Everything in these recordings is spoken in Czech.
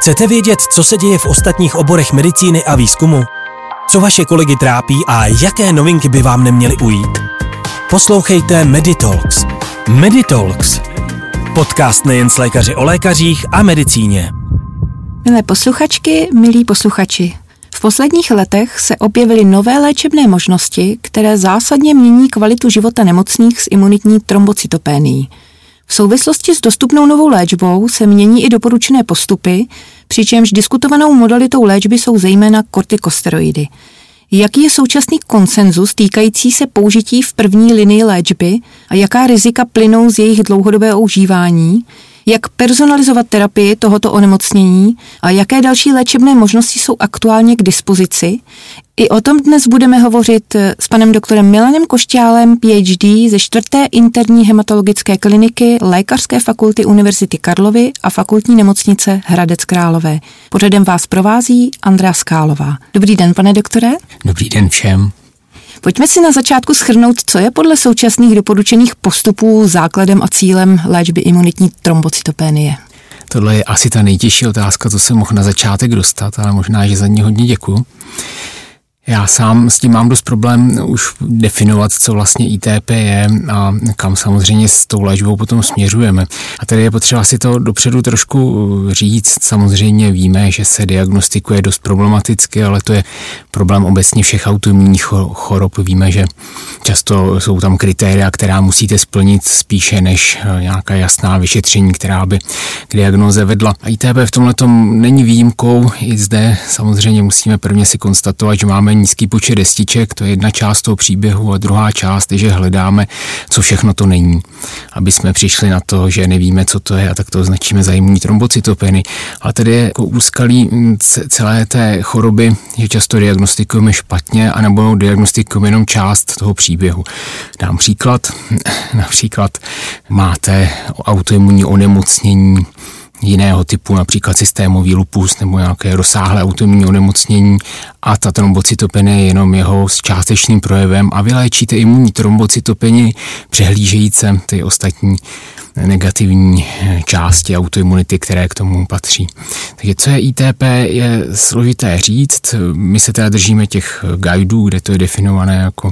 Chcete vědět, co se děje v ostatních oborech medicíny a výzkumu? Co vaše kolegy trápí a jaké novinky by vám neměly ujít? Poslouchejte Meditalks. Meditalks. Podcast nejen s lékaři o lékařích a medicíně. Milé posluchačky, milí posluchači, v posledních letech se objevily nové léčebné možnosti, které zásadně mění kvalitu života nemocných s imunitní trombocytopénií – v souvislosti s dostupnou novou léčbou se mění i doporučené postupy, přičemž diskutovanou modalitou léčby jsou zejména kortikosteroidy. Jaký je současný konsenzus týkající se použití v první linii léčby a jaká rizika plynou z jejich dlouhodobého užívání? Jak personalizovat terapii tohoto onemocnění a jaké další léčebné možnosti jsou aktuálně k dispozici? I o tom dnes budeme hovořit s panem doktorem Milanem Košťálem, PhD ze čtvrté interní hematologické kliniky Lékařské fakulty Univerzity Karlovy a fakultní nemocnice Hradec Králové. Pořadem vás provází Andrea Skálová. Dobrý den, pane doktore. Dobrý den všem. Pojďme si na začátku schrnout, co je podle současných doporučených postupů základem a cílem léčby imunitní trombocytopénie. Tohle je asi ta nejtěžší otázka, co jsem mohl na začátek dostat, ale možná, že za ní hodně děkuju. Já sám s tím mám dost problém už definovat, co vlastně ITP je a kam samozřejmě s tou léčbou potom směřujeme. A tady je potřeba si to dopředu trošku říct. Samozřejmě víme, že se diagnostikuje dost problematicky, ale to je problém obecně všech autoimunních chorob. Víme, že často jsou tam kritéria, která musíte splnit spíše než eh, nějaká jasná vyšetření, která by k diagnoze vedla. A ITP v tomhle není výjimkou. I zde samozřejmě musíme prvně si konstatovat, že máme nízký počet destiček, to je jedna část toho příběhu a druhá část je, že hledáme, co všechno to není. Aby jsme přišli na to, že nevíme, co to je a tak to označíme za imunní trombocytopeny. Ale tady je jako úskalí mm, celé té choroby, že často diagnostikujeme špatně anebo diagnostikujeme jenom část toho příběhu. Dám příklad. Například máte autoimunní onemocnění, jiného typu, například systémový lupus nebo nějaké rozsáhlé autoimunní onemocnění a ta trombocytopenie je jenom jeho s částečným projevem a vyléčíte imunní trombocytopeni přehlížejíce ty ostatní negativní části autoimunity, které k tomu patří. Takže co je ITP, je složité říct. My se teda držíme těch guidů, kde to je definované jako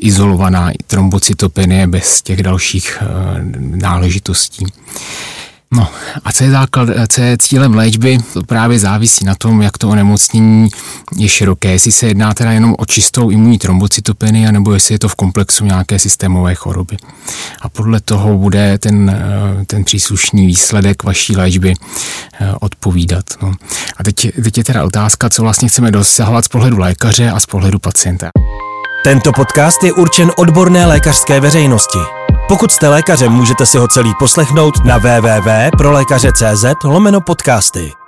izolovaná trombocytopenie bez těch dalších eh, náležitostí. No a co je základ, co je cílem léčby, to právě závisí na tom, jak to onemocnění je široké, jestli se jedná teda jenom o čistou imunní trombocytopenie, nebo jestli je to v komplexu nějaké systémové choroby. A podle toho bude ten, eh, ten příslušný výsledek vaší léčby eh, odpovídat. No. A teď, teď je teda otázka, co vlastně chceme dosahovat z pohledu lékaře a z pohledu pacienta. Tento podcast je určen odborné lékařské veřejnosti. Pokud jste lékařem, můžete si ho celý poslechnout na www.prolékaře.cz lomeno podcasty.